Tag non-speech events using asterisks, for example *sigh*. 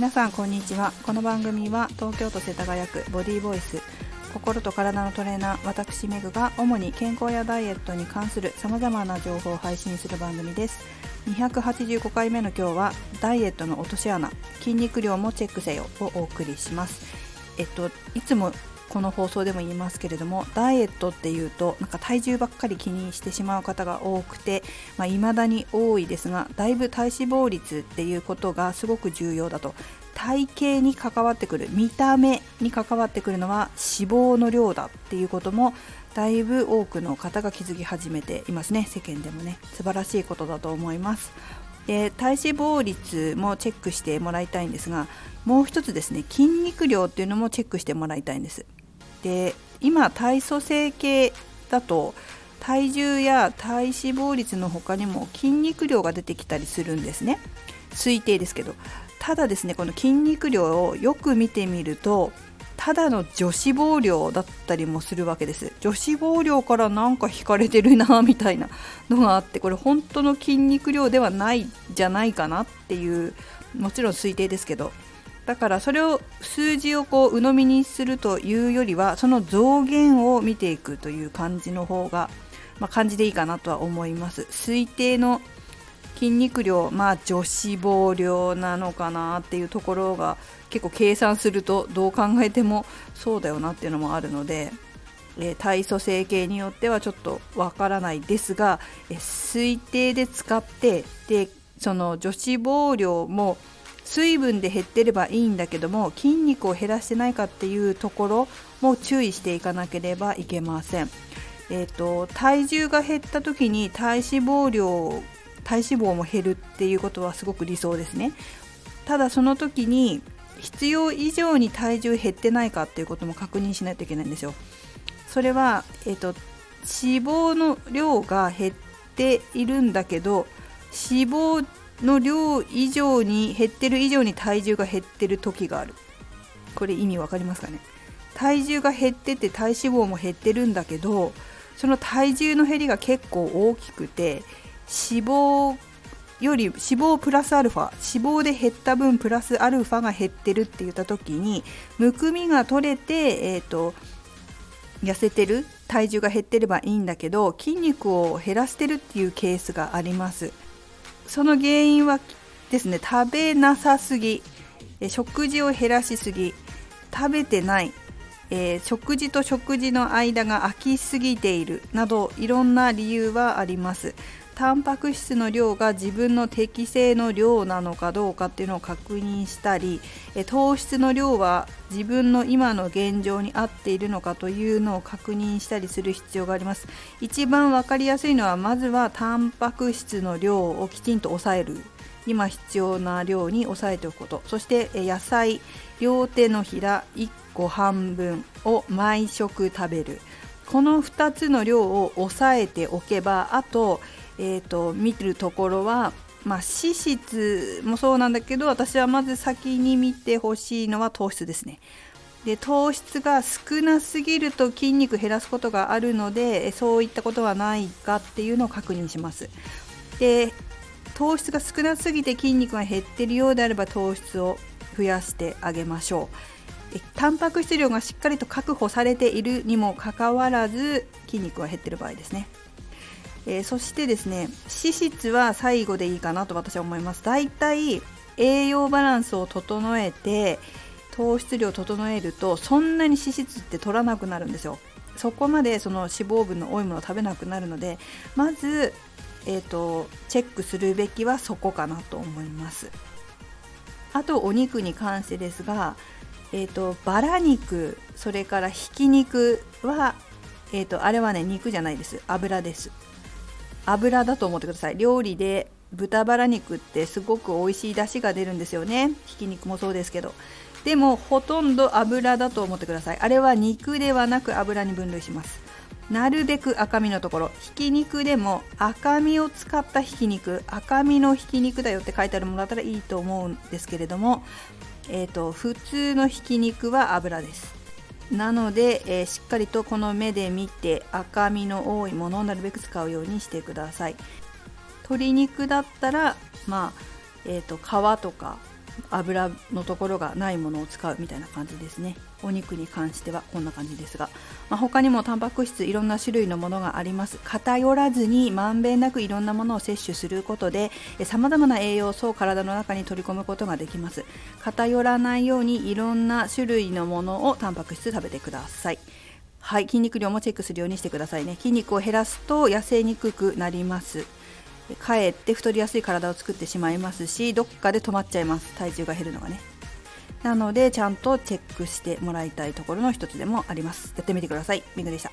皆さんこんにちは。この番組は東京都世田谷区ボディーボイス心と体のトレーナー私メグが主に健康やダイエットに関する様々な情報を配信する番組です。285回目の今日はダイエットの落とし穴筋肉量もチェックせよをお送りします。えっといつもこの放送でも言いますけれどもダイエットっていうとなんか体重ばっかり気にしてしまう方が多くて、まあ、未だに多いですがだいぶ体脂肪率っていうことがすごく重要だと。体型に関わってくる見た目に関わってくるのは脂肪の量だっていうこともだいぶ多くの方が気づき始めていますね世間でもね。素晴らしいことだと思います。で体脂肪率もチェックしてもらいたいんですがもう一つですね筋肉量っていうのもチェックしてもらいたいんです。で今体組成計だと体重や体脂肪率の他にも筋肉量が出てきたりするんですね。推定ですけど。ただですねこの筋肉量をよく見てみるとただの女子肪量だったりもするわけです。女子肪量からなんか引かれてるなみたいな *laughs* のがあってこれ本当の筋肉量ではないじゃないかなっていうもちろん推定ですけど。だからそれを数字をこう鵜呑みにするというよりはその増減を見ていくという感じの方が、まあ、感じでいいかなとは思います。推定の筋肉量まあ女子肪量なのかなっていうところが結構計算するとどう考えてもそうだよなっていうのもあるので、えー、体組成計によってはちょっとわからないですが、えー、推定で使ってでその女子肪量も水分で減ってればいいんだけども筋肉を減らしてないかっていうところも注意していかなければいけません。えーと、体重が減った時に体脂肪量体脂肪も減るっていうことはすごく理想ですね。ただその時に必要以上に体重減ってないかっていうことも確認しないといけないんですよ。それは、えーと脂肪の量が減っているんだけど脂肪の量以上に減ってる以上に体重が減ってる時がある。これ意味わかりますかね？体重が減ってて体脂肪も減ってるんだけどその体重の減りが結構大きくて脂肪より脂肪プラスアルファ脂肪で減った分プラスアルファが減ってるって言った時にむくみが取れて、えーと、痩せてる体重が減ってればいいんだけど筋肉を減らしてるっていうケースがあります。その原因はですね食べなさすぎ食事を減らしすぎ食べてない、えー、食事と食事の間が空きすぎているなどいろんな理由はあります。タンパク質の量が自分の適正の量なのかどうかっていうのを確認したり糖質の量は自分の今の現状に合っているのかというのを確認したりする必要があります。一番分かりやすいのはまずはタンパク質の量をきちんと抑える。今必要な量に抑えておくこと。そして野菜。両手のひら1個半分を毎食食べる。この2つの量を抑えておけばあとえーと、見てるところは、まあ、脂質もそうなんだけど私はまず先に見てほしいのは糖質ですね。で糖質が少なすぎると筋肉減らすことがあるのでそういったことはないかっていうのを確認します。で糖質が少なすぎて筋肉が減ってるようであれば糖質を増やしてあげましょう。タンパク質量がしっかりと確保されているにもかかわらず筋肉が減ってる場合ですね。えー、そしてですね脂質は最後でいいかなと私は思います。だいたい栄養バランスを整えて糖質量を整えるとそんなに脂質って取らなくなるんですよ。そこまでその脂肪分の多いものを食べなくなるのでまず、えーと、チェックするべきはそこかなと思います。あとお肉に関してですが、えーと、バラ肉それからひき肉は、えーとあれはね肉じゃないです。油です。油だと思ってください。料理で豚バラ肉ってすごく美味しい出汁が出るんですよね。ひき肉もそうですけど。でもほとんど油だと思ってください。あれは肉ではなく油に分類します。なるべく赤身のところ。ひき肉でも赤身を使ったひき肉。赤身のひき肉だよって書いてあるものだったらいいと思うんですけれども、えーと普通のひき肉は油です。なので、えー、しっかりとこの目で見て赤みの多いものをなるべく使うようにしてください。鶏肉だったらまあ、えーと、皮とか油のところがないものを使うみたいな感じですね。お肉に関してはこんな感じですが、まあ、他にもタンパク質いろんな種類のものがあります。偏らずにまんべんなくいろんなものを摂取することでさまざまな栄養素を体の中に取り込むことができます。偏らないようにいろんな種類のものをタンパク質食べてください。はい筋肉量もチェックするようにしてくださいね。筋肉を減らすと痩せにくくなります。かえって太りやすい体を作ってしまいますしどっかで止まっちゃいます。体重が減るのがね。なのでちゃんとチェックしてもらいたいところの一つでもあります。やってみてください。みぐでした。